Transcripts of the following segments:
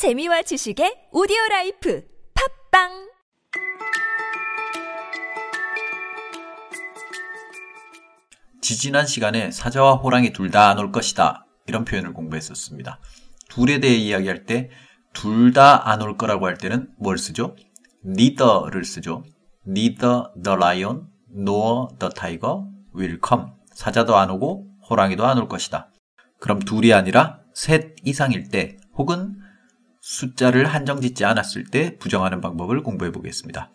재미와 지식의 오디오 라이프 팟빵 지지난 시간에 사자와 호랑이 둘 다 안 올 것이다. 이런 표현을 공부했었습니다. 둘에 대해 이야기할 때 둘 다 안 올 거라고 할 때는 뭘 쓰죠? neither를 쓰죠. neither the lion nor the tiger will come. 사자도 안 오고 호랑이도 안 올 것이다. 그럼 둘이 아니라 셋 이상일 때 혹은 숫자를 한정 짓지 않았을 때 부정하는 방법을 공부해 보겠습니다.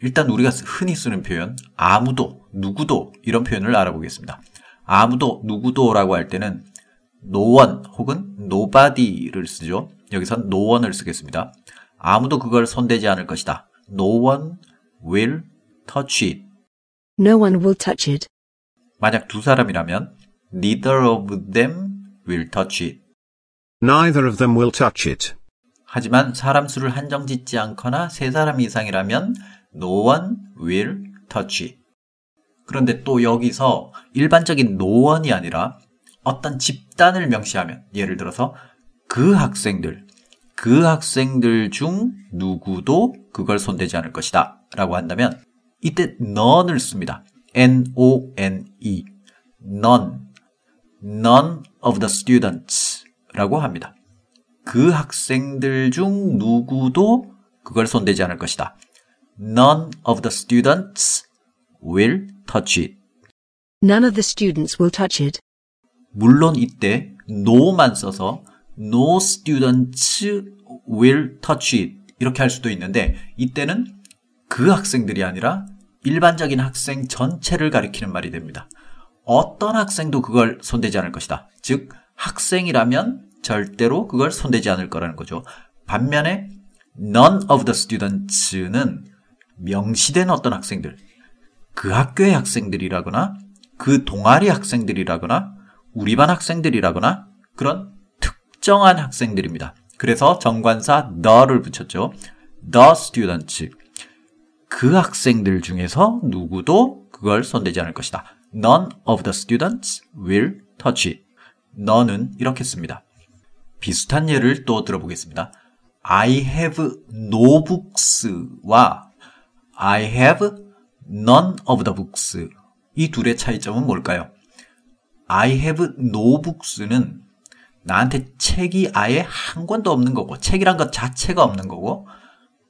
일단 우리가 흔히 쓰는 표현 아무도, 누구도 이런 표현을 알아보겠습니다. 아무도, 누구도라고 할 때는 no one 혹은 nobody를 쓰죠. 여기선 no one을 쓰겠습니다. 아무도 그걸 손대지 않을 것이다. No one will touch it. No one will touch it. 만약 두 사람이라면 neither of them will touch it. Neither of them will touch it. 하지만 사람 수를 한정 짓지 않거나 세 사람 이상이라면 no one will touch it. 그런데 또 여기서 일반적인 no one이 아니라 어떤 집단을 명시하면 예를 들어서 그 학생들, 그 학생들 중 누구도 그걸 손대지 않을 것이다 라고 한다면 이때 none을 씁니다. N-O-N-E. none. none of the students 라고 합니다. 그 학생들 중 누구도 그걸 손대지 않을 것이다. None of the students will touch it. None of the students will touch it. 물론 이때 no만 써서 no students will touch it 이렇게 할 수도 있는데 이때는 그 학생들이 아니라 일반적인 학생 전체를 가리키는 말이 됩니다. 어떤 학생도 그걸 손대지 않을 것이다. 즉 학생이라면 절대로 그걸 손대지 않을 거라는 거죠. 반면에 none of the students는 명시된 어떤 학생들, 그 학교의 학생들이라거나 그 동아리 학생들이라거나 우리 반 학생들이라거나 그런 특정한 학생들입니다. 그래서 정관사 the를 붙였죠. the students. 그 학생들 중에서 누구도 그걸 손대지 않을 것이다. None of the students will touch it. 너는 이렇게 씁니다. 비슷한 예를 또 들어보겠습니다. I have no books와 I have none of the books. 이 둘의 차이점은 뭘까요? I have no books는 나한테 책이 아예 한 권도 없는 거고, 책이란 것 자체가 없는 거고,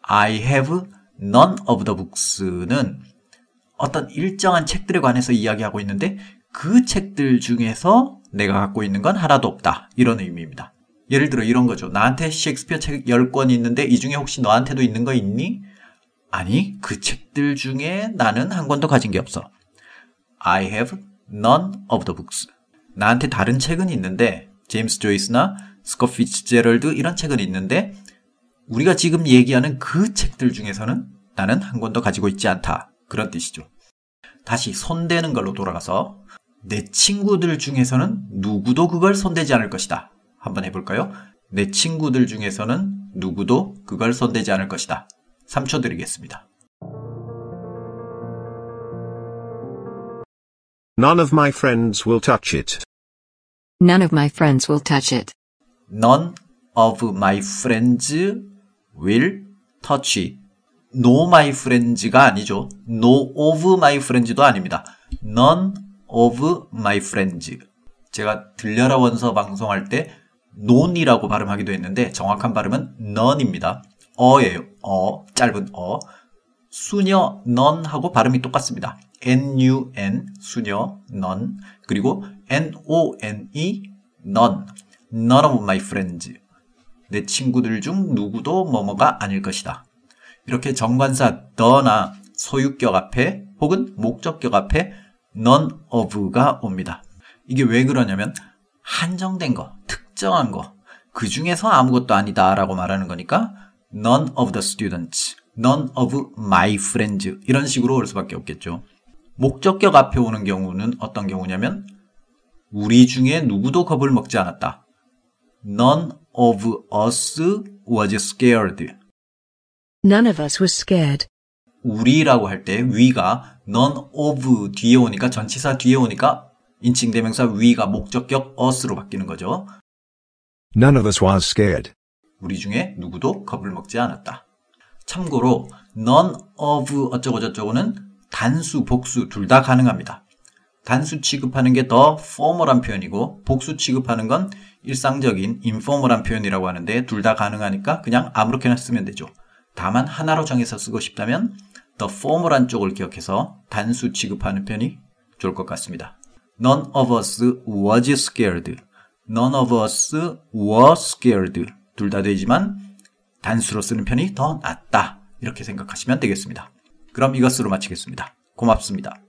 I have none of the books는 어떤 일정한 책들에 관해서 이야기하고 있는데, 그 책들 중에서 내가 갖고 있는 건 하나도 없다. 이런 의미입니다. 예를 들어 이런 거죠. 나한테 셰익스피어 책 10권 있는데 이 중에 혹시 너한테도 있는 거 있니? 아니, 그 책들 중에 나는 한 권도 가진 게 없어. I have none of the books. 나한테 다른 책은 있는데 제임스 조이스나 스코 피츠제럴드 이런 책은 있는데 우리가 지금 얘기하는 그 책들 중에서는 나는 한 권도 가지고 있지 않다. 그런 뜻이죠. 다시 손대는 걸로 돌아가서 내 친구들 중에서는 누구도 그걸 손대지 않을 것이다. 한번 해볼까요? 내 친구들 중에서는 누구도 그걸 손대지 않을 것이다. 3초 드리겠습니다. None of my friends will touch it. None of my friends will touch it. None of my friends will touch it. No my friends가 아니죠. No of my friends도 아닙니다. None of my friends. 제가 들려라 원서 방송할 때 none이라고 발음하기도 했는데 정확한 발음은 none입니다. 어예요. 어, 짧은 어. 수녀 non하고 발음이 똑같습니다. n-u-n 수녀 none 그리고 n-o-n-e none none of my friends 내 친구들 중 누구도 뭐뭐가 아닐 것이다. 이렇게 정관사 the나 소유격 앞에 혹은 목적격 앞에 none of가 옵니다. 이게 왜 그러냐면 한정된 거, 특정한 거, 그 중에서 아무것도 아니다 라고 말하는 거니까 none of the students, none of my friends 이런 식으로 올 수밖에 없겠죠. 목적격 앞에 오는 경우는 어떤 경우냐면 우리 중에 누구도 겁을 먹지 않았다. None of us was scared. None of us was scared. 우리라고 할 때 위가 none of 뒤에 오니까 전치사 뒤에 오니까 인칭 대명사 위가 목적격 us로 바뀌는 거죠. None of us was scared. 우리 중에 누구도 겁을 먹지 않았다. 참고로 none of 어쩌고저쩌고는 단수, 복수 둘 다 가능합니다. 단수 취급하는 게더 formal한 표현이고 복수 취급하는 건 일상적인 informal한 표현이라고 하는데 둘 다 가능하니까 그냥 아무렇게나 쓰면 되죠. 다만 하나로 정해서 쓰고 싶다면 the formal한 쪽을 기억해서 단수 취급하는 편이 좋을 것 같습니다. None of us was scared. None of us were scared. 둘 다 되지만 단수로 쓰는 편이 더 낫다. 이렇게 생각하시면 되겠습니다. 그럼 이것으로 마치겠습니다. 고맙습니다.